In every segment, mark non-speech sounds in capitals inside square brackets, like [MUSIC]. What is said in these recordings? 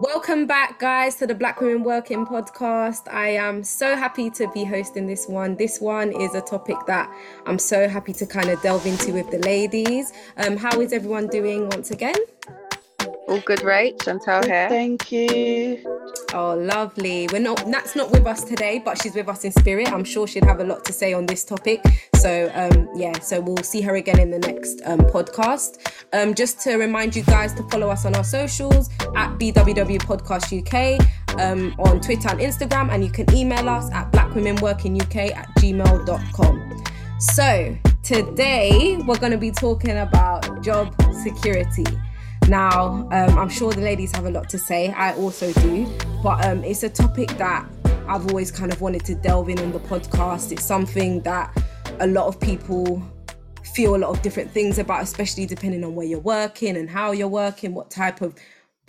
Welcome back, guys, to the Black Women Working podcast. I am so happy to be hosting this one. This one is a topic that I'm so happy to kind of delve into with the ladies. Um, how is everyone doing once again? All good, right? Chantal here. Thank you. Oh, lovely. We're not Nat's not with us today, but she's with us in spirit. I'm sure she'd have a lot to say on this topic. So um, yeah, so we'll see her again in the next um, podcast. Um, just to remind you guys to follow us on our socials at BWW Podcast UK um, on Twitter and Instagram, and you can email us at blackwomenworkinguk at gmail.com. So today we're going to be talking about job security. Now, um, I'm sure the ladies have a lot to say. I also do, but um, it's a topic that I've always kind of wanted to delve in on the podcast. It's something that a lot of people feel a lot of different things about, especially depending on where you're working and how you're working, what type of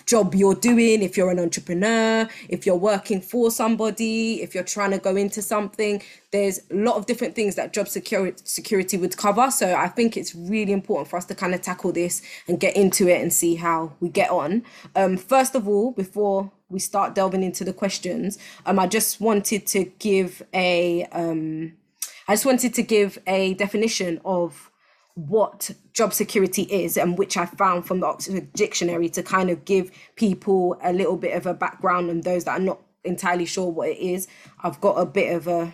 job you're doing, if you're an entrepreneur, if you're working for somebody, if you're trying to go into something. There's a lot of different things that job security security would cover. So I think it's really important for us to kind of tackle this and get into it and see how we get on. Um, first of all, before we start delving into the questions, um, I just wanted to give a um, I just wanted to give a definition of what job security is and which I found from the Oxford Dictionary to kind of give people a little bit of a background and those that are not entirely sure what it is. I've got a bit of a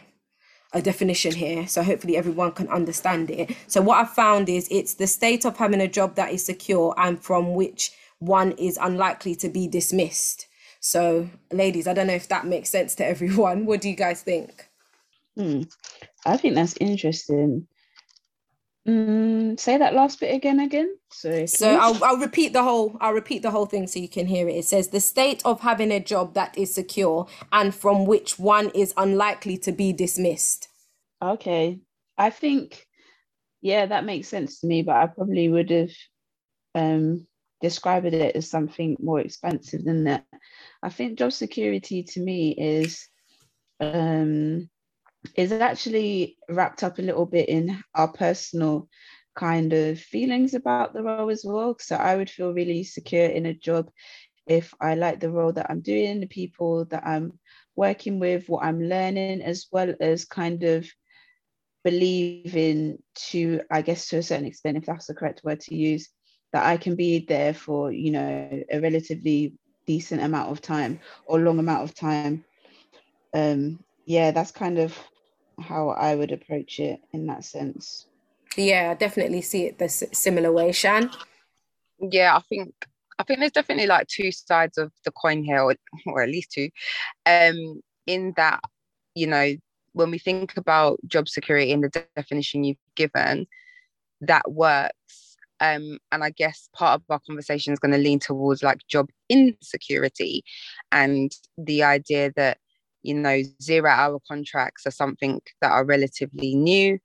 a definition here so hopefully everyone can understand it. So what I found is it's the state of having a job that is secure and from which one is unlikely to be dismissed. So ladies, I don't know if that makes sense to [LAUGHS] everyone. What do you guys think? Hmm. I think that's interesting Mm, say that last bit again, again. So, so I'll, I'll repeat the whole. I'll repeat the whole thing so you can hear it. It says the state of having a job that is secure and from which one is unlikely to be dismissed. Okay, I think, yeah, that makes sense to me. But I probably would have um, described it as something more expansive than that. I think job security to me is um, is actually wrapped up a little bit in our personal kind of feelings about the role as well. So I would feel really secure in a job if I like the role that I'm doing, the people that I'm working with, what I'm learning, as well as kind of believing to, I guess, to a certain extent, if that's the correct word to use, that I can be there for, you know, a relatively decent amount of time or long amount of time. Um, yeah, that's kind of how I would approach it in that sense. Yeah, I definitely see it the similar way, Shan. Yeah, I think I think there's definitely like two sides of the coin here, or, or at least two. Um, in that, you know, when we think about job security in the de- definition you've given, that works. Um, and I guess part of our conversation is going to lean towards like job insecurity and the idea that you know, zero hour contracts are something that are relatively new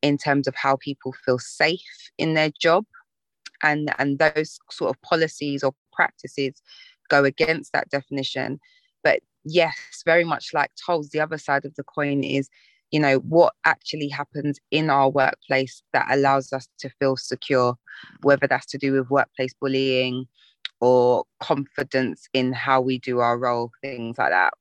in terms of how people feel safe in their job. And, and those sort of policies or practices go against that definition. But yes, very much like Tolls, the other side of the coin is, you know, what actually happens in our workplace that allows us to feel secure, whether that's to do with workplace bullying or confidence in how we do our role, things like that.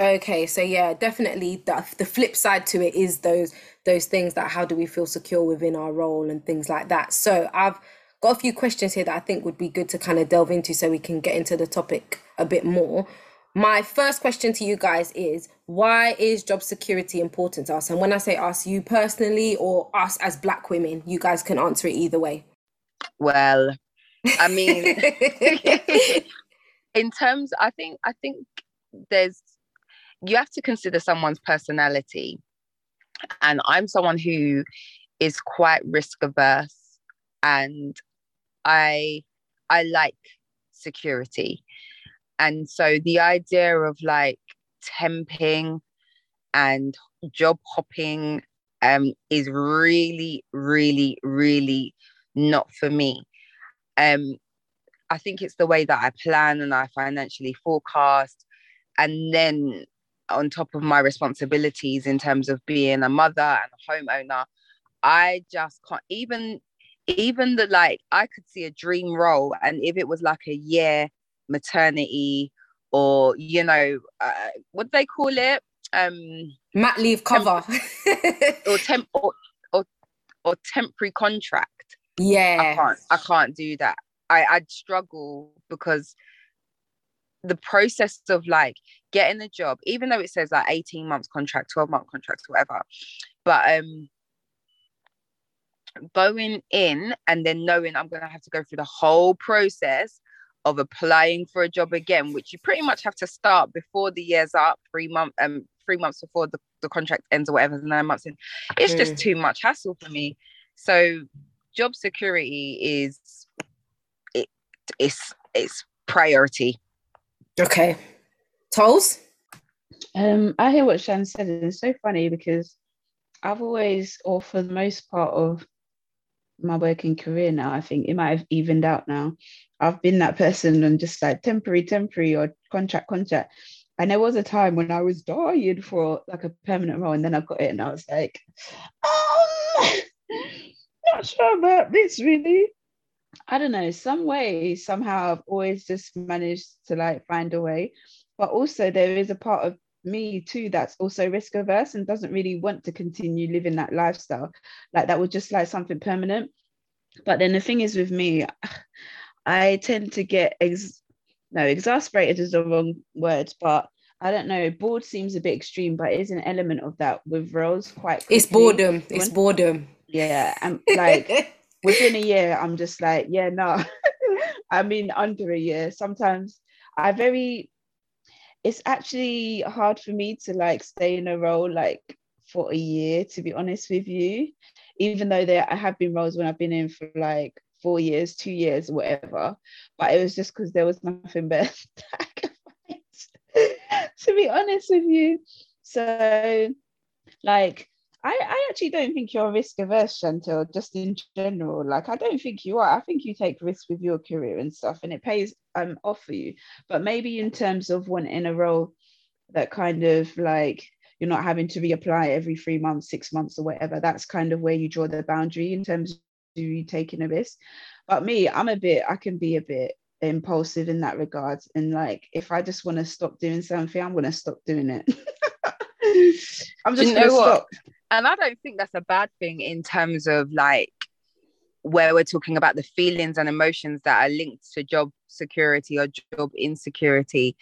Okay, so yeah, definitely the the flip side to it is those those things that how do we feel secure within our role and things like that. So I've got a few questions here that I think would be good to kind of delve into so we can get into the topic a bit more. My first question to you guys is why is job security important to us? And when I say us, you personally or us as black women, you guys can answer it either way. Well, I mean [LAUGHS] [LAUGHS] in terms I think I think there's you have to consider someone's personality. And I'm someone who is quite risk averse and I I like security. And so the idea of like temping and job hopping um, is really, really, really not for me. Um, I think it's the way that I plan and I financially forecast. And then on top of my responsibilities in terms of being a mother and a homeowner i just can't even even the like i could see a dream role and if it was like a year maternity or you know uh, what do they call it? Um mat leave cover. temp- or [LAUGHS] temp or, or or temporary contract. Yeah i can't i can't do that. I i'd struggle because the process of like getting a job even though it says like 18 months contract 12 month contracts whatever but um going in and then knowing i'm going to have to go through the whole process of applying for a job again which you pretty much have to start before the year's up three months um three months before the, the contract ends or whatever nine months in it's just too much hassle for me. So job security is it it's it's priority okay. Tolls um i hear what shan said and it's so funny because i've always or for the most part of my working career now i think it might have evened out now. I've been that person and just like temporary temporary or contract contract. And there was a time when I was dying for like a permanent role, and then I got it, and I was like, um, [LAUGHS] not sure about this really. I don't know, some way, somehow I've always just managed to like find a way. But also there is a part of me too that's also risk averse and doesn't really want to continue living that lifestyle. Like that was just like something permanent. But then the thing is with me, [SIGHS] I tend to get ex- no, exasperated is the wrong word, but I don't know. Bored seems a bit extreme, but it is an element of that with roles quite. Quickly. It's boredom. It's boredom. Yeah, and like [LAUGHS] within a year, I'm just like, yeah, no. [LAUGHS] I mean, under a year. Sometimes I very. It's actually hard for me to like stay in a role like for a year, to be honest with you. Even though there, I have been roles when I've been in for like four years, two years, whatever. But it was just because there was nothing [LAUGHS] better [LAUGHS] to be honest with you. So, like, I, I actually don't think you're risk averse, Chantal, just in general. Like, I don't think you are. I think you take risks with your career and stuff, and it pays um off for you. But maybe in terms of wanting a role that kind of like you're not having to reapply every three months, six months, or whatever, that's kind of where you draw the boundary in terms of you taking a risk. But me, I'm a bit, I can be a bit impulsive in that regard. And like, if I just want to stop doing something, I'm going to stop doing it. [LAUGHS] I'm just going to stop. And I don't think that's a bad thing in terms of like where we're talking about the feelings and emotions that are linked to job security or job insecurity.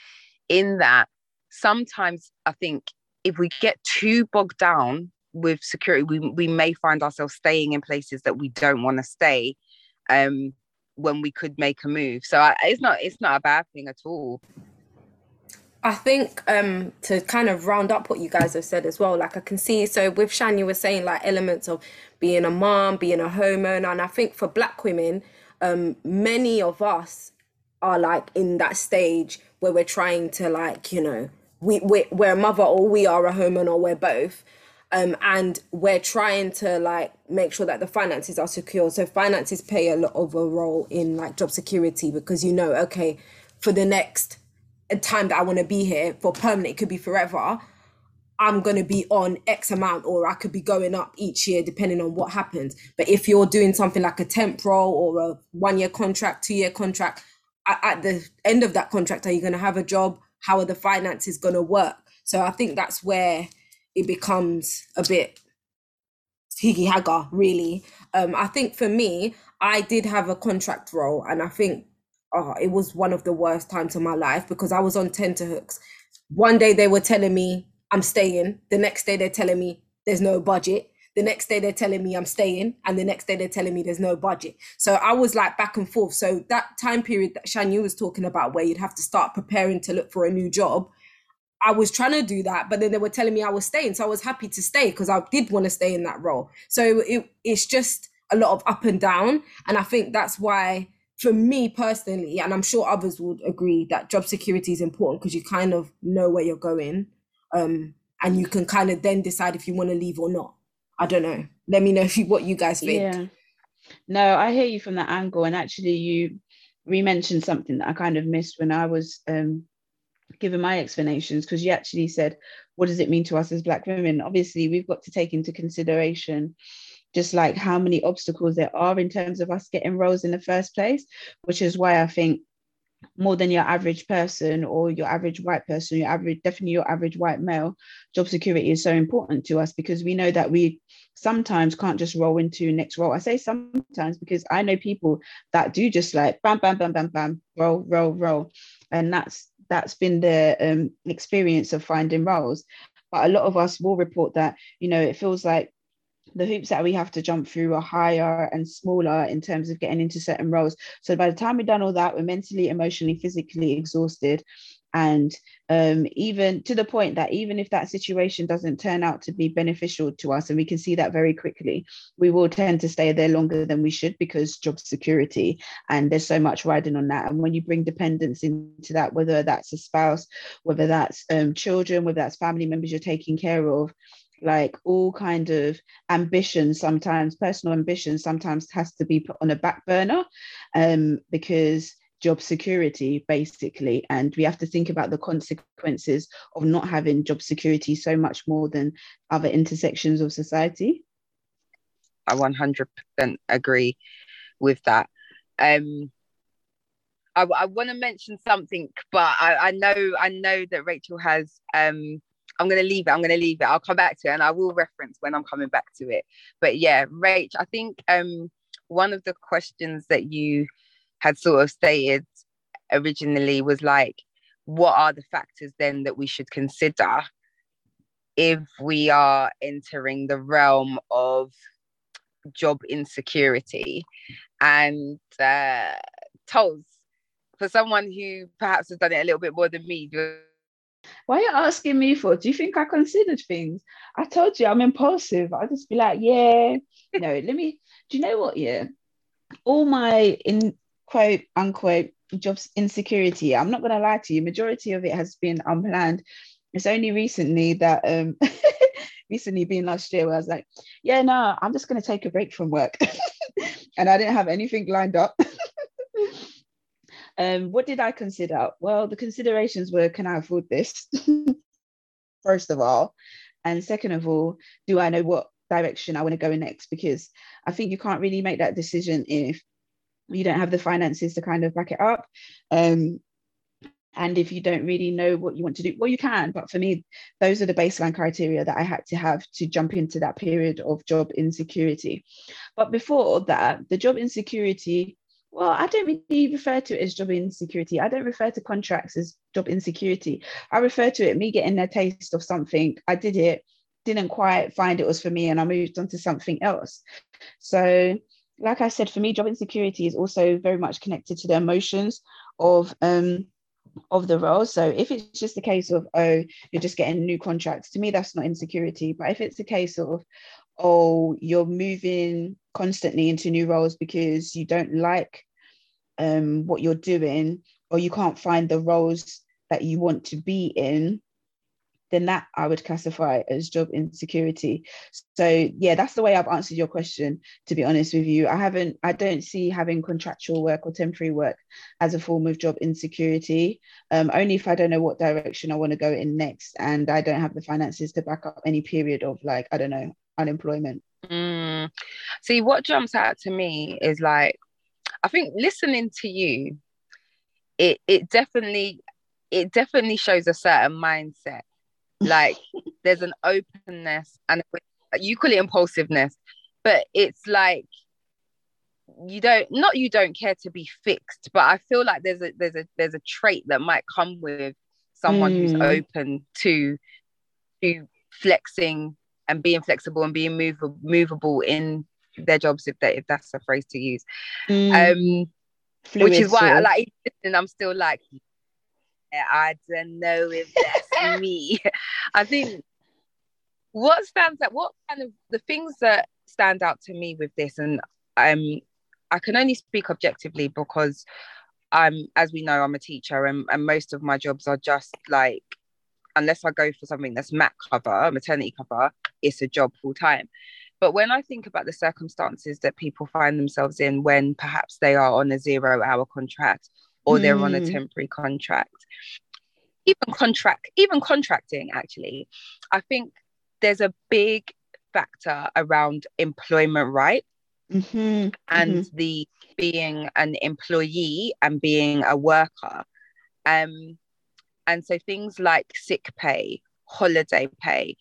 In that, sometimes I think if we get too bogged down with security, we, we may find ourselves staying in places that we don't want to stay. Um, when we could make a move. So I, it's not it's not a bad thing at all. I think um, to kind of round up what you guys have said as well, like I can see, so with Shan, you were saying like elements of being a mom, being a homeowner. And I think for black women, um, many of us are like in that stage where we're trying to like, you know, we, we, we're a mother or we are a homeowner or we're both um, and we're trying to like make sure that the finances are secure. So finances play a lot of a role in like job security because you know, okay, for the next time that I want to be here for permanent, it could be forever. I'm going to be on X amount, or I could be going up each year depending on what happens. But if you're doing something like a temp role or a one year contract, two year contract, at, at the end of that contract, are you going to have a job? How are the finances going to work? So I think that's where it becomes a bit higgy hagger, really. Um, I think for me, I did have a contract role, and I think oh, it was one of the worst times of my life because I was on tenterhooks. One day they were telling me I'm staying, the next day they're telling me there's no budget. The next day they're telling me I'm staying, and the next day they're telling me there's no budget. So I was like back and forth. So that time period that Shanyu was talking about, where you'd have to start preparing to look for a new job, I was trying to do that, but then they were telling me I was staying. So I was happy to stay because I did want to stay in that role. So it, it's just a lot of up and down. And I think that's why, for me personally, and I'm sure others would agree, that job security is important because you kind of know where you're going. Um, and you can kind of then decide if you want to leave or not. I don't know. Let me know if you, what you guys think. Yeah. No, I hear you from that angle. And actually, you re-mentioned something that I kind of missed when I was um, given my explanations because you actually said what does it mean to us as black women obviously we've got to take into consideration just like how many obstacles there are in terms of us getting roles in the first place which is why i think more than your average person or your average white person, your average, definitely your average white male, job security is so important to us because we know that we sometimes can't just roll into next role. I say sometimes because I know people that do just like bam, bam, bam, bam, bam, roll, roll, roll. And that's that's been the um, experience of finding roles. But a lot of us will report that, you know, it feels like the hoops that we have to jump through are higher and smaller in terms of getting into certain roles. So by the time we've done all that, we're mentally, emotionally, physically exhausted. And um, even to the point that even if that situation doesn't turn out to be beneficial to us, and we can see that very quickly, we will tend to stay there longer than we should because job security and there's so much riding on that. And when you bring dependence into that, whether that's a spouse, whether that's um, children, whether that's family members you're taking care of, like all kind of ambition sometimes personal ambition sometimes has to be put on a back burner um, because job security basically. And we have to think about the consequences of not having job security so much more than other intersections of society. I 100% agree with that. Um i, I want to mention something but I, I know i know that rachel has um I'm going to leave it. I'm going to leave it. I'll come back to it and I will reference when I'm coming back to it. But yeah, Rach, I think um, one of the questions that you had sort of stated originally was like, what are the factors then that we should consider if we are entering the realm of job insecurity? And uh, Tols, for someone who perhaps has done it a little bit more than me, why are you asking me for? Do you think I considered things? I told you I'm impulsive. I just be like, yeah, no, let me. Do you know what? Yeah, all my in quote unquote jobs insecurity. I'm not gonna lie to you. Majority of it has been unplanned. It's only recently that um [LAUGHS] recently being last year where I was like, yeah, no, I'm just gonna take a break from work, [LAUGHS] and I didn't have anything lined up. [LAUGHS] Um, what did I consider? Well, the considerations were can I afford this? [LAUGHS] First of all. And second of all, do I know what direction I want to go in next? Because I think you can't really make that decision if you don't have the finances to kind of back it up. Um, and if you don't really know what you want to do, well, you can. But for me, those are the baseline criteria that I had to have to jump into that period of job insecurity. But before that, the job insecurity well, I don't really refer to it as job insecurity. I don't refer to contracts as job insecurity. I refer to it me getting a taste of something. I did it, didn't quite find it was for me, and I moved on to something else. So, like I said, for me, job insecurity is also very much connected to the emotions of um of the role. So if it's just a case of, oh, you're just getting new contracts, to me, that's not insecurity. But if it's a case of, oh, you're moving constantly into new roles because you don't like um, what you're doing or you can't find the roles that you want to be in, then that I would classify as job insecurity. So yeah, that's the way I've answered your question, to be honest with you. I haven't, I don't see having contractual work or temporary work as a form of job insecurity. Um, only if I don't know what direction I want to go in next and I don't have the finances to back up any period of like, I don't know, unemployment. Mm. See, what jumps out to me is like, I think listening to you, it it definitely it definitely shows a certain mindset. Like [LAUGHS] there's an openness and you call it impulsiveness, but it's like you don't not you don't care to be fixed, but I feel like there's a there's a there's a trait that might come with someone mm. who's open to to flexing and being flexible and being move, movable in their jobs if that if that's a phrase to use. Mm. um Fluid which is why I like and I'm still like yeah, I don't know if that's [LAUGHS] me. I think what stands out what kind of the things that stand out to me with this and um I can only speak objectively because I'm as we know I'm a teacher and, and most of my jobs are just like unless I go for something that's mat cover maternity cover it's a job full time but when I think about the circumstances that people find themselves in when perhaps they are on a zero hour contract or mm. they're on a hmm. temporary contract, even contract, even contracting, actually, I think there's a big factor around employment rights Mhm, and mhm. the being an employee and being a worker. Um, and so things like sick pay, holiday pay,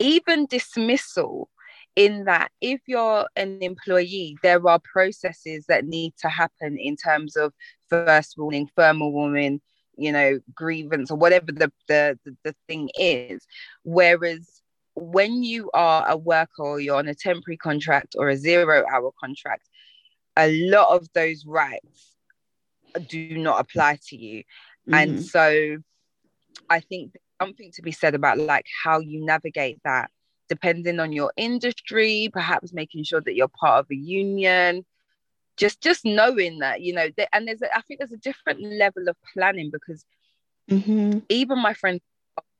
even dismissal, in that if you're an employee, there are processes that need to happen in terms of first warning, thermal warning, you know, grievance or whatever the, the, the, the thing is. Whereas when you are a worker or you're on a temporary contract or a zero hour contract, a lot of those rights do not apply to you. And Mhm. so I think something to be said about like how you navigate that, depending on your industry, perhaps making sure that you're part of a union. Just just knowing that, you know, that, and there's a, I think there's a different level of planning because Mhm. even my friends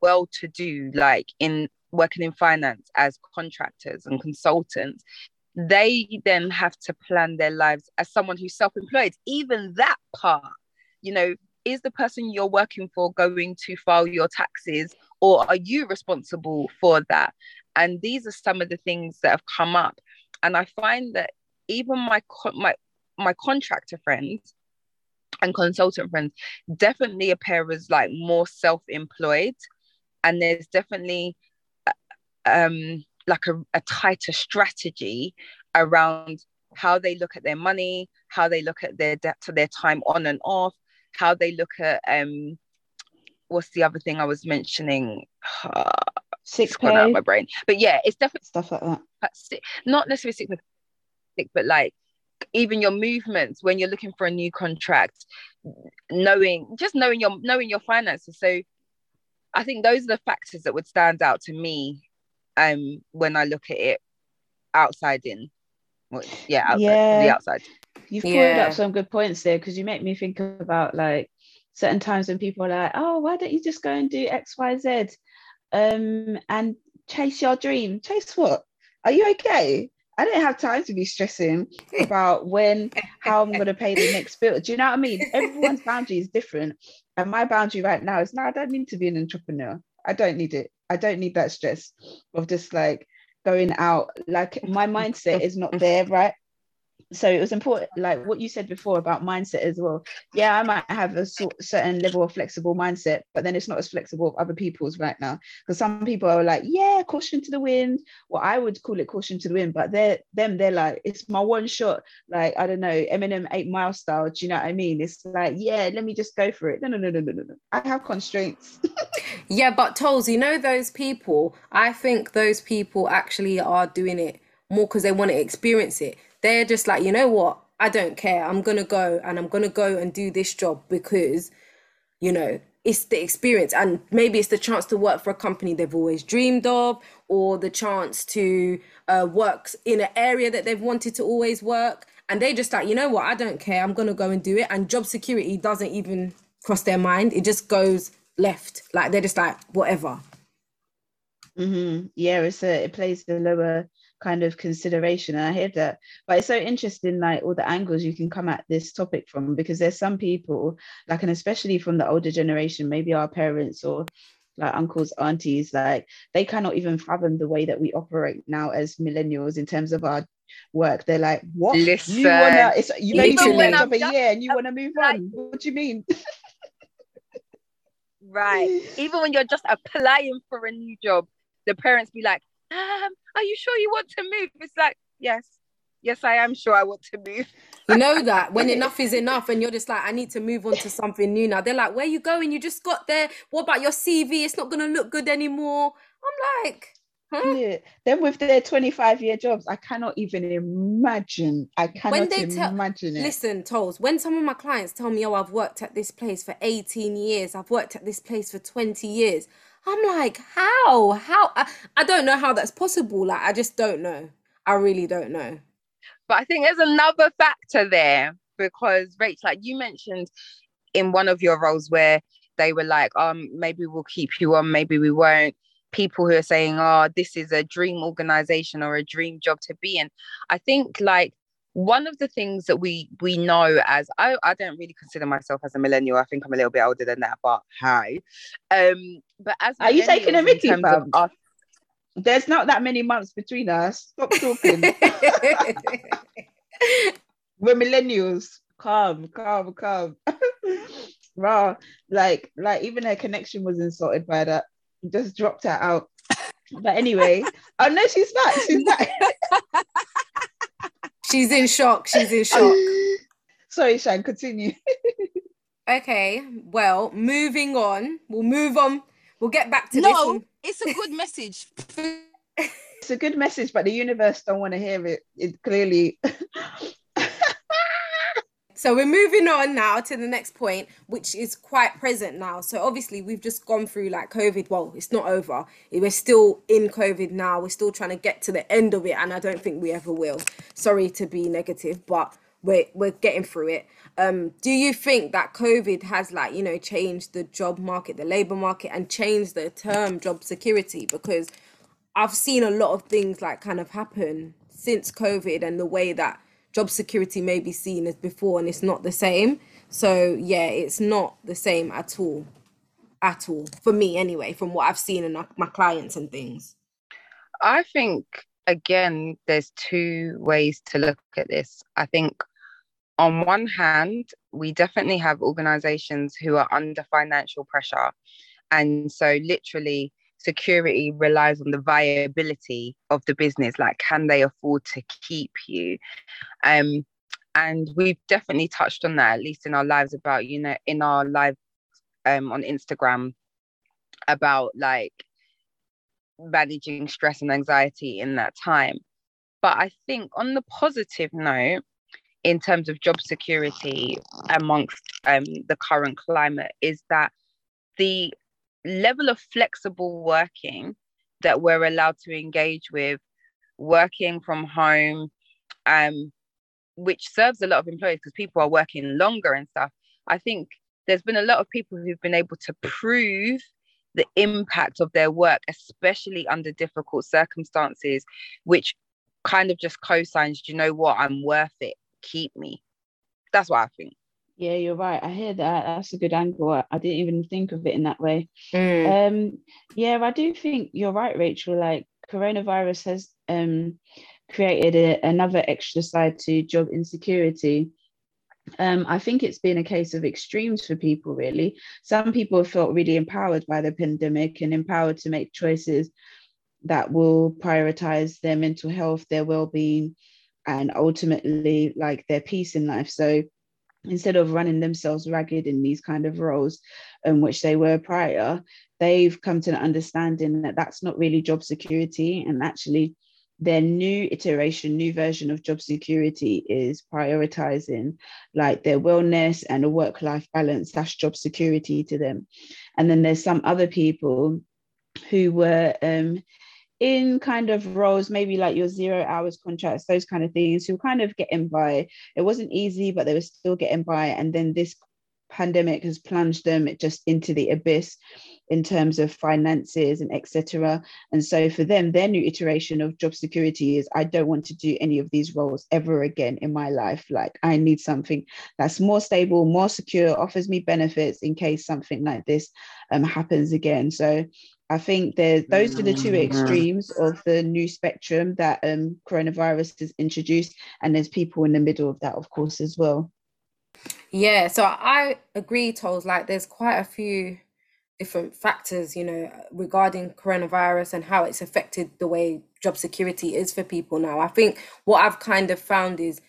well to do, like in working in finance as contractors and consultants, they then have to plan their lives as someone who's self-employed. Even that part, you know, is the person you're working for going to file your taxes or are you responsible for that? And these are some of the things that have come up. And I find that even my my my contractor friends and consultant friends definitely appear as like more self-employed and there's definitely uh, um like a, a tighter strategy around how they look at their money how they look at their debt to their time on and off how they look at um what's the other thing i was mentioning [SIGHS] gone out of my brain but yeah it's definitely stuff like that. not necessarily sick but like even your movements when you're looking for a new contract, knowing just knowing your knowing your finances. So I think those are the factors that would stand out to me um when I look at it outside in. Well, yeah, outside, from the outside. You've pulled up some good points there because you make me think about like certain times when people are like, oh, why don't you just go and do X, Y, Z um, and chase your dream? Chase what? Are you okay? I don't have time to be stressing [LAUGHS] about when, how I'm going to pay the [LAUGHS] next bill. Do you know what I mean? Everyone's boundary is different. And my boundary right now is no, I don't need to be an entrepreneur. I don't need it. I don't need that stress of just like going out. Like my mindset is not there, right? So it was important like what you said before about mindset as well. Yeah i might have a sort, certain level of flexible mindset but then it's not as flexible as other people's right now. Because some people are like yeah caution to the wind. Well i would call it caution to the wind but they're them they're like it's my one shot. Like i don't know eminem eight mile style do you know what i mean? It's like yeah let me just go for it. No no no no no no no. I have constraints. [LAUGHS] Yeah, but Tolls, you know those people, I think those people actually are doing it more because they want to experience it. They're just like, you know what? I don't care. I'm gonna go and I'm gonna go and do this job because, you know, it's the experience and maybe it's the chance to work for a company they've always dreamed of or the chance to uh, work in an area that they've wanted to always work. And they just like you know what? I don't care. I'm gonna go and do it. And job security doesn't even cross their mind. It just goes left. Like they're just like whatever. Hmm Yeah, it's a it plays the lower kind of consideration, and I hear that. But it's so interesting, like all the angles you can come at this topic from, because there's some people, like, and especially from the older generation, maybe our parents or like uncles, aunties, like they cannot even fathom the way that we operate now as millennials in terms of our work. They're like, "What? you Listen, wanna? It's you've only even been when I'm of a year and you want to move like- on? What do you mean?" [LAUGHS] Right. Even when you're just applying for a new job, the parents be like, um, are you sure you want to move? It's like, yes, yes, I am sure I want to move. you know that when [LAUGHS] enough is enough and you're just like i need to move on to something new now they're like where you going you just got there what about your cv it's not gonna look good anymore i'm like huh? Yeah. Then with their 25 year jobs, I cannot even imagine. I cannot they tell- imagine it. Listen, Tolls, when some of my clients tell me, oh, I've worked at this place for 18 years, I've worked at this place for 20 years, I'm like, how? How? I, I don't know how that's possible. Like, I just don't know. I really don't know. But I think there's another factor there because Rach, like you mentioned in one of your roles where they were like, um, maybe we'll keep you on, maybe we won't. People who are saying, oh, this is a dream organization or a dream job to be in. I think like one of the things that we we know as I, I don't really consider myself as a millennial. I think I'm a little bit older than that, but hi. Um, but as Are you taking a Mickey, us- There's not that many months between us. Stop talking. [LAUGHS] We're millennials. Calm, calm, calm. Raw. Like, like even her connection was insulted by that. Just dropped her out. But anyway, oh no, she's back. She's back. [LAUGHS] she's in shock. She's in shock. [LAUGHS] Sorry, Shan, continue. [LAUGHS] okay, well, moving on. We'll move on. We'll get back to no, this. No, it's a good message. it's a good message, but the universe don't want to hear it. It clearly [LAUGHS] So we're moving on now to the next point, which is quite present now. So obviously we've just gone through like COVID. Well, it's not over. We're still in COVID now. We're still trying to get to the end of it, and I don't think we ever will. Sorry to be negative, but we're we're getting through it. Um, do you think that COVID has like you know changed the job market, the labor market, and changed the term job security? Because I've seen a lot of things like kind of happen since COVID and the way that job security may be seen as before and it's not the same. So yeah, it's not the same at all. At all. For me anyway, from what I've seen in uh, my clients and things. I think again, there's two ways to look at this. I think on one hand, we definitely have organizations who are under financial pressure. And so literally security relies on the viability of the business. Like can they afford to keep you? Um and we've definitely touched on that at least in our lives about you know in our live um on instagram about like managing stress and anxiety in that time. But i think on the positive note in terms of job security amongst um, the current climate is that the level of flexible working that we're allowed to engage with, working from home, um, which serves a lot of employees because people are working longer and stuff. I think there's been a lot of people who've been able to prove the impact of their work, especially under difficult circumstances, which kind of just co-signs, you know what, I'm worth it. Keep me. That's what I think. Yeah, you're right. I hear that. That's a good angle. I, didn't even think of it in that way. Mm. Um, yeah, I do think you're right, Rachel. Like coronavirus has um, created a, another extra side to job insecurity. Um, I think it's been a case of extremes for people, really. Some people have felt really empowered by the pandemic and empowered to make choices that will prioritize their mental health, their well being, and ultimately like their peace in life. So instead of running themselves ragged in these kind of roles in which they were prior they've come to an understanding that that's not really job security. And actually their new iteration new version of job security is prioritizing like their wellness and a work life balance. That's job security to them. And then there's some other people who were um, in kind of roles, maybe like your zero hours contracts, those kind of things, who kind of getting by. It wasn't easy, but they were still getting by. And then this pandemic has plunged them just into the abyss in terms of finances and etc. And so for them, their new iteration of job security is I don't want to do any of these roles ever again in my life. Like I need something that's more stable, more secure, offers me benefits in case something like this um, happens again. So I think there's those are the two mm-hmm. extremes of the new spectrum that um, coronavirus has introduced, and there's people in the middle of that, of course, as well. Yeah, so I agree, Toles. Like, there's quite a few different factors, you know, regarding coronavirus and how it's affected the way job security is for people now. I think what I've kind of found is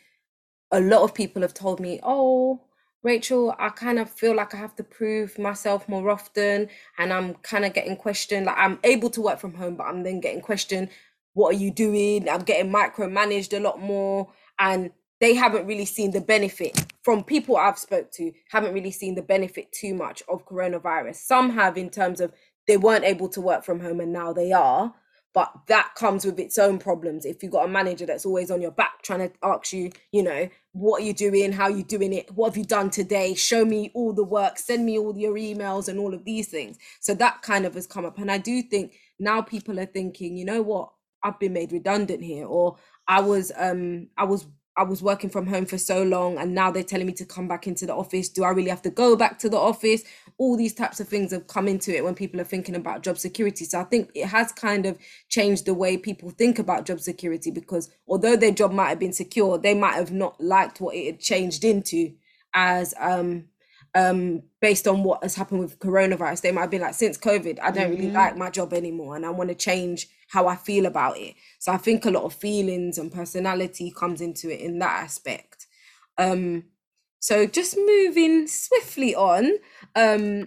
a lot of people have told me, oh, Rachel, I kind of feel like I have to prove myself more often, and I'm kind of getting questioned. Like I'm able to work from home, but I'm then getting questioned, what are you doing? I'm getting micromanaged a lot more, and they haven't really seen the benefit from people I've spoke to. Haven't really seen the benefit too much of coronavirus. Some have in terms of they weren't able to work from home, and now they are but that comes with its own problems. If you've got a manager that's always on your back trying to ask you you know what are you doing? How are you doing it? What have you done today? Show me all the work. Send me all your emails and all of these things. So that kind of has come up. And i do think now people are thinking you know what? I've been made redundant here or i was um i was I was working from home for so long and now they're telling me to come back into the office. Do I really have to go back to the office? All these types of things have come into it when people are thinking about job security. So I think it has kind of changed the way people think about job security because although their job might have been secure, they might have not liked what it had changed into as um um based on what has happened with coronavirus. They might have been like, since COVID, I don't mm-hmm. really like my job anymore and I want to change how I feel about it. So I think a lot of feelings and personality comes into it in that aspect. Um, so just moving swiftly on, um,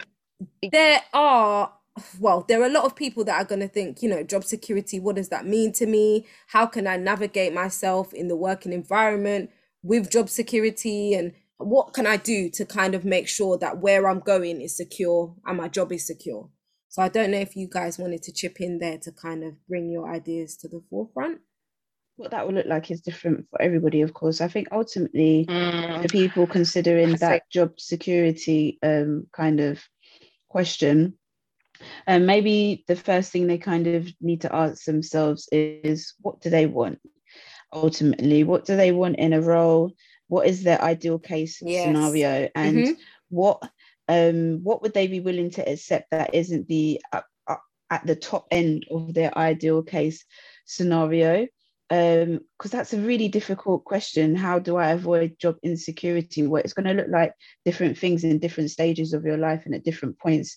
there are well, there are a lot of people that are going to think, you know, job security, what does that mean to me? How can I navigate myself in the working environment with job security? And what can I do to kind of make sure that where I'm going is secure and my job is secure? So I don't know if you guys wanted to chip in there to kind of bring your ideas to the forefront. What that will look like is different for everybody, of course. I think ultimately, mm. for people considering that job security um, kind of question, and um, maybe the first thing they kind of need to ask themselves is what do they want ultimately? What do they want in a role? What is their ideal case yes. scenario? And mm-hmm. what um, what would they be willing to accept that isn't the uh, uh, at the top end of their ideal case scenario? Because um, that's a really difficult question. How do I avoid job insecurity? Well, it's going to look like different things in different stages of your life and at different points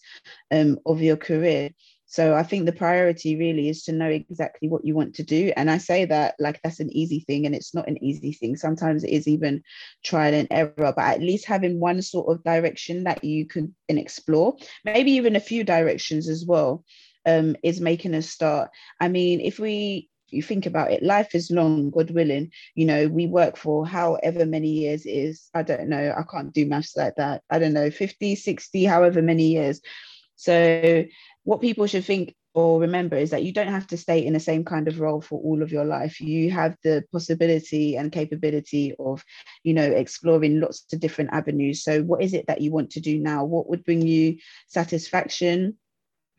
um, of your career. So I think the priority really is to know exactly what you want to do. And I say that like that's an easy thing, and it's not an easy thing. Sometimes it is even trial and error, but at least having one sort of direction that you can explore, maybe even a few directions as well, um, is making a start. I mean, if we you think about it, life is long, God willing. You know, we work for however many years is. I don't know. I can't do maths like that. I don't know, 50, 60, however many years. So what people should think or remember is that you don't have to stay in the same kind of role for all of your life. You have the possibility and capability of you know exploring lots of different avenues. So what is it that you want to do now? What would bring you satisfaction?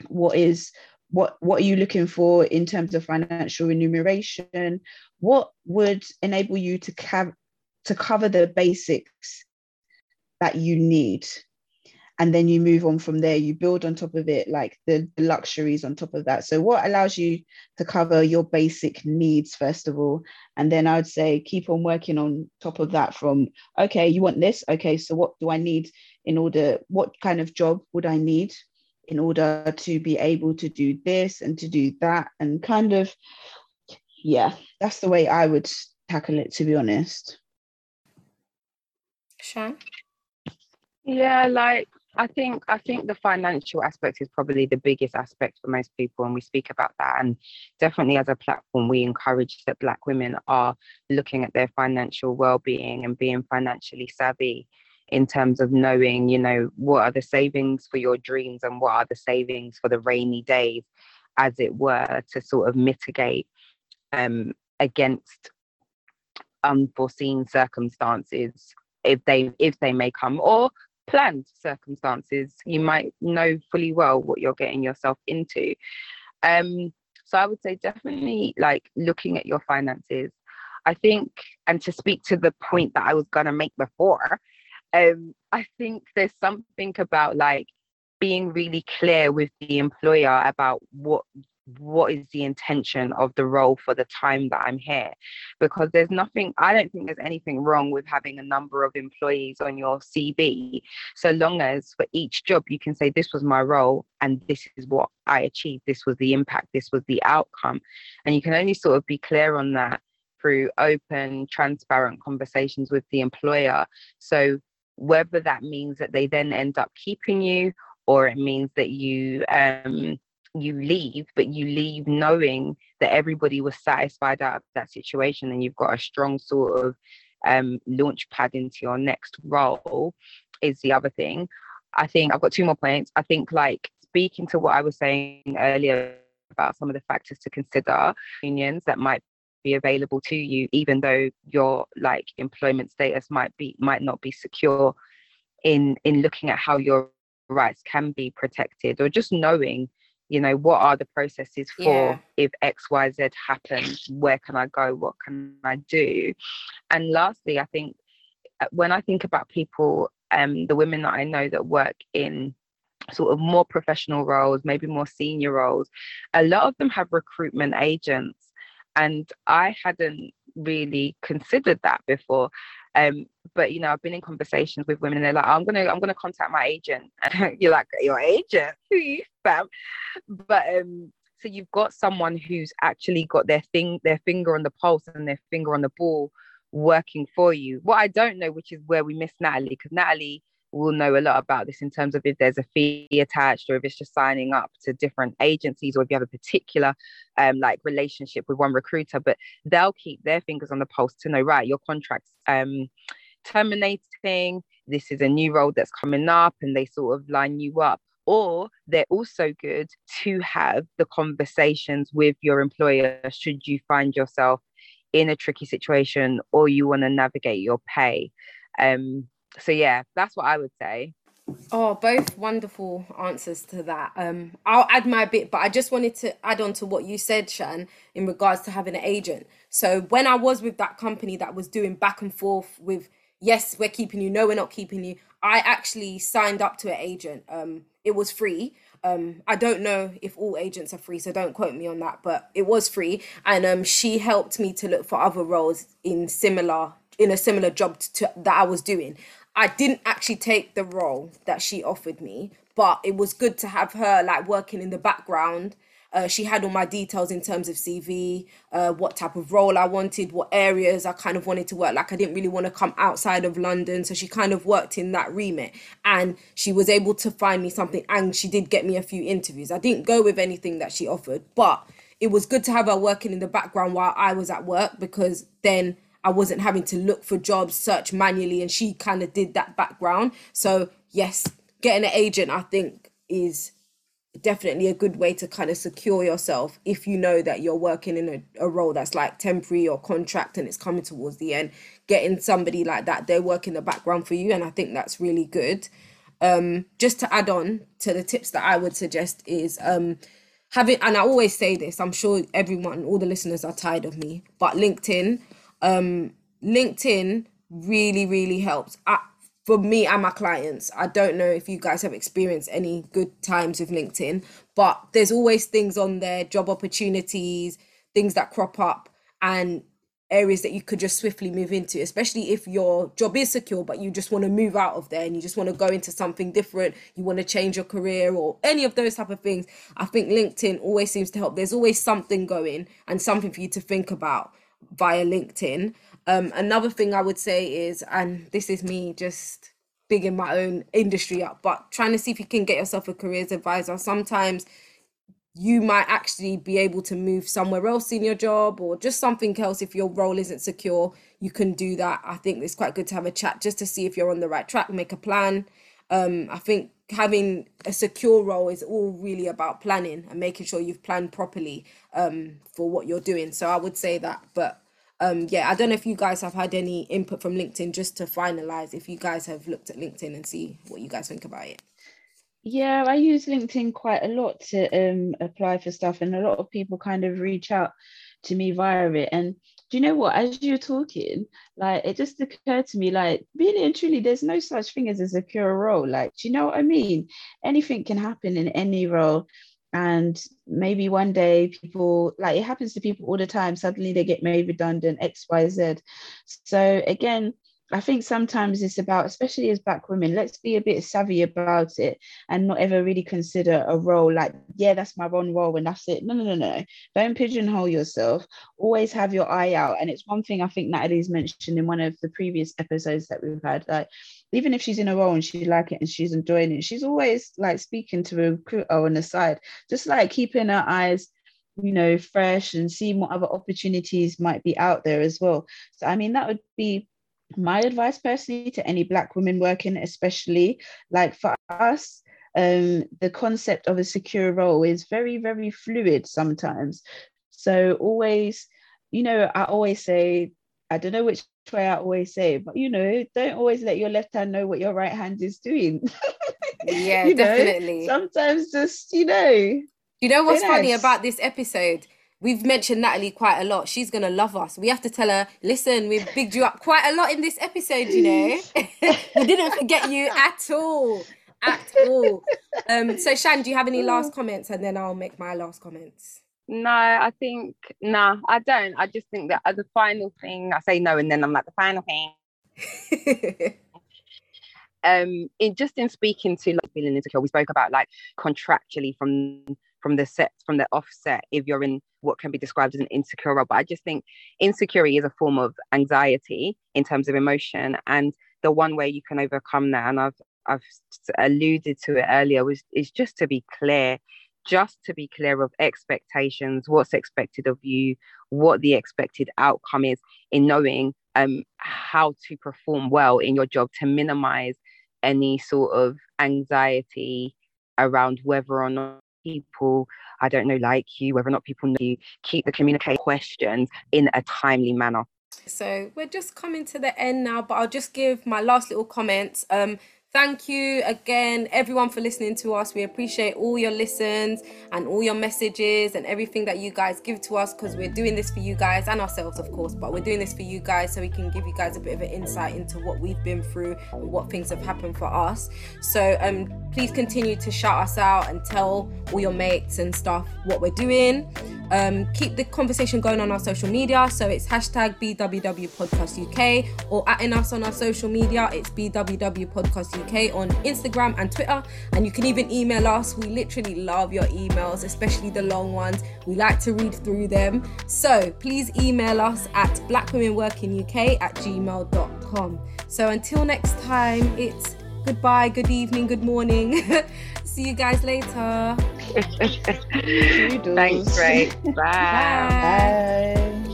What is what what are you looking for in terms of financial remuneration? What would enable you to have to cover the basics that you need and then you move on from there. You build on top of it like the, the, luxuries on top of that. So what allows you to cover your basic needs first of all? And then i would say keep on working on top of that from okay you want this? Okay so what do i need in order what kind of job would i need in order to be able to do this and to do that? And kind of yeah that's the way i would tackle it to be honest. Shan? Yeah, like I think I think the financial aspect is probably the biggest aspect for most people, and we speak about that. And definitely, as a platform, we encourage that Black women are looking at their financial well-being and being financially savvy in terms of knowing, you know, what are the savings for your dreams and what are the savings for the rainy days, as it were, to sort of mitigate um, against unforeseen circumstances if they if they may come or planned circumstances, you might know fully well what you're getting yourself into. Um, so I would say definitely like looking at your finances. I think, and to speak to the point that I was gonna make before, um, I think there's something about like being really clear with the employer about what what is the intention of the role for the time that I'm here? Because there's nothing, I don't think there's anything wrong with having a number of employees on your CV, so long as for each job you can say, This was my role and this is what I achieved, this was the impact, this was the outcome. And you can only sort of be clear on that through open, transparent conversations with the employer. So whether that means that they then end up keeping you or it means that you um, you leave, but you leave knowing that everybody was satisfied out of that situation and you've got a strong sort of um, launch pad into your next role is the other thing. I think I've got two more points. I think like speaking to what I was saying earlier about some of the factors to consider unions that might be available to you even though your like employment status might be might not be secure in in looking at how your rights can be protected or just knowing you know what are the processes for Yeah. if xyz happens where can i go? What can i do? And lastly i think uh, when i think about people um the women that i know that work in sort of more professional roles maybe more senior roles a lot of them have recruitment agents. And i hadn't really considered that before. Um but you know i've been in conversations with women and they're like i'm gonna i'm gonna contact my agent. And [LAUGHS] you're like your agent? Who you fam? But um so you've got someone who's actually got their thing their finger on the pulse and their finger on the ball working for you. What i don't know which is where we miss natalie because natalie will know a lot about this in terms of if there's a fee attached or if it's just signing up to different agencies or if you have a particular um like relationship with one recruiter but they'll keep their fingers on the pulse to know right your contract's um terminating this is a new role that's coming up and they sort of line you up. Or they're also good to have the conversations with your employer should you find yourself in a tricky situation or you want to navigate your pay. Um so yeah that's what i would say Oh, both wonderful answers to that. Um, I'll add my bit, but I just wanted to add on to what you said, Shan, in regards to having an agent. So when I was with that company that was doing back and forth with, yes, we're keeping you, no, we're not keeping you. I actually signed up to an agent. Um, it was free. Um, I don't know if all agents are free, so don't quote me on that, but it was free, and um, she helped me to look for other roles in similar in a similar job to that I was doing. I didn't actually take the role that she offered me, but it was good to have her like working in the background. Uh, she had all my details in terms of CV, uh, what type of role I wanted, what areas I kind of wanted to work. Like I didn't really want to come outside of London, so she kind of worked in that remit, and she was able to find me something. And she did get me a few interviews. I didn't go with anything that she offered, but it was good to have her working in the background while I was at work because then I wasn't having to look for jobs, search manually, and she kind of did that background. So yes, getting an agent, I think, is definitely a good way to kind of secure yourself if you know that you're working in a, a role that's like temporary or contract and it's coming towards the end. Getting somebody like that, they work in the background for you, and I think that's really good. Um, just to add on to the tips that I would suggest is um having and I always say this, I'm sure everyone, all the listeners are tired of me, but LinkedIn, um, LinkedIn really, really helps. I, for me and my clients, I don't know if you guys have experienced any good times with LinkedIn, but there's always things on there, job opportunities, things that crop up, and areas that you could just swiftly move into, especially if your job is secure, but you just want to move out of there and you just want to go into something different, you want to change your career or any of those type of things. I think LinkedIn always seems to help. There's always something going and something for you to think about via LinkedIn. Um, another thing I would say is, and this is me just bigging my own industry up, but trying to see if you can get yourself a careers advisor. Sometimes you might actually be able to move somewhere else in your job or just something else if your role isn't secure you can do that i think it's quite good to have a chat just to see if you're on the right track make a plan um i think having a secure role is all really about planning and making sure you've planned properly um for what you're doing so i would say that but um yeah i don't know if you guys have had any input from linkedin just to finalize if you guys have looked at linkedin and see what you guys think about it Yeah, I use LinkedIn quite a lot to um apply for stuff, and a lot of people kind of reach out to me via it. And do you know what? As you're talking, like it just occurred to me, like really and truly, there's no such thing as a secure role. Like, do you know what I mean? Anything can happen in any role. And maybe one day people like it happens to people all the time. Suddenly they get made redundant, X, Y, Z. So again, I think sometimes it's about, especially as Black women, let's be a bit savvy about it and not ever really consider a role like, yeah, that's my one role and that's it. No, no, no, no. Don't pigeonhole yourself. Always have your eye out. And it's one thing I think Natalie's mentioned in one of the previous episodes that we've had. Like, even if she's in a role and she like it and she's enjoying it, she's always like speaking to a recruiter on the side, just like keeping her eyes you know fresh and seeing what other opportunities might be out there as well so i mean that would be my advice personally to any black women working especially like for us um the concept of a secure role is very very fluid sometimes so always you know i always say i don't know which way i always say but you know don't always let your left hand know what your right hand is doing [LAUGHS] Yeah, You know, definitely. sometimes just you know You know what's funny about this episode? We've mentioned Natalie quite a lot. She's gonna love us. We have to tell her, listen, we've bigged you up quite a lot in this episode, you know. [LAUGHS] we didn't forget you at all. At all. Um, so Shan, do you have any last comments? And then I'll make my last comments. No, I think no, nah, I don't. I just think that as a final thing, I say no, and then I'm like the final thing. [LAUGHS] um, in just in speaking to like feeling insecure, we spoke about like contractually from from the set from the offset if you're in what can be described as an insecure role. But I just think insecurity is a form of anxiety in terms of emotion, and the one way you can overcome that, and I've I've alluded to it earlier, was is just to be clear, just to be clear of expectations, what's expected of you, what the expected outcome is, in knowing um how to perform well in your job to minimize any sort of anxiety around whether or not people, I don't know, like you, whether or not people know you, keep the communication questions in a timely manner. So we're just coming to the end now, but I'll just give my last little comments. Um, Thank you again, everyone, for listening to us. We appreciate all your listens and all your messages and everything that you guys give to us because we're doing this for you guys and ourselves, of course, but we're doing this for you guys so we can give you guys a bit of an insight into what we've been through and what things have happened for us. So, um, please continue to shout us out and tell all your mates and stuff what we're doing. Um, keep the conversation going on our social media. So it's hashtag BWW Podcast UK or in us on our social media. It's BWW Podcast UK on Instagram and Twitter. And you can even email us. We literally love your emails, especially the long ones. We like to read through them. So please email us at blackwomenworkinguk at gmail.com. So until next time, it's goodbye, good evening, good morning. [LAUGHS] See you guys later. [LAUGHS] Thanks, Ray. [LAUGHS] Bye. Bye. Bye.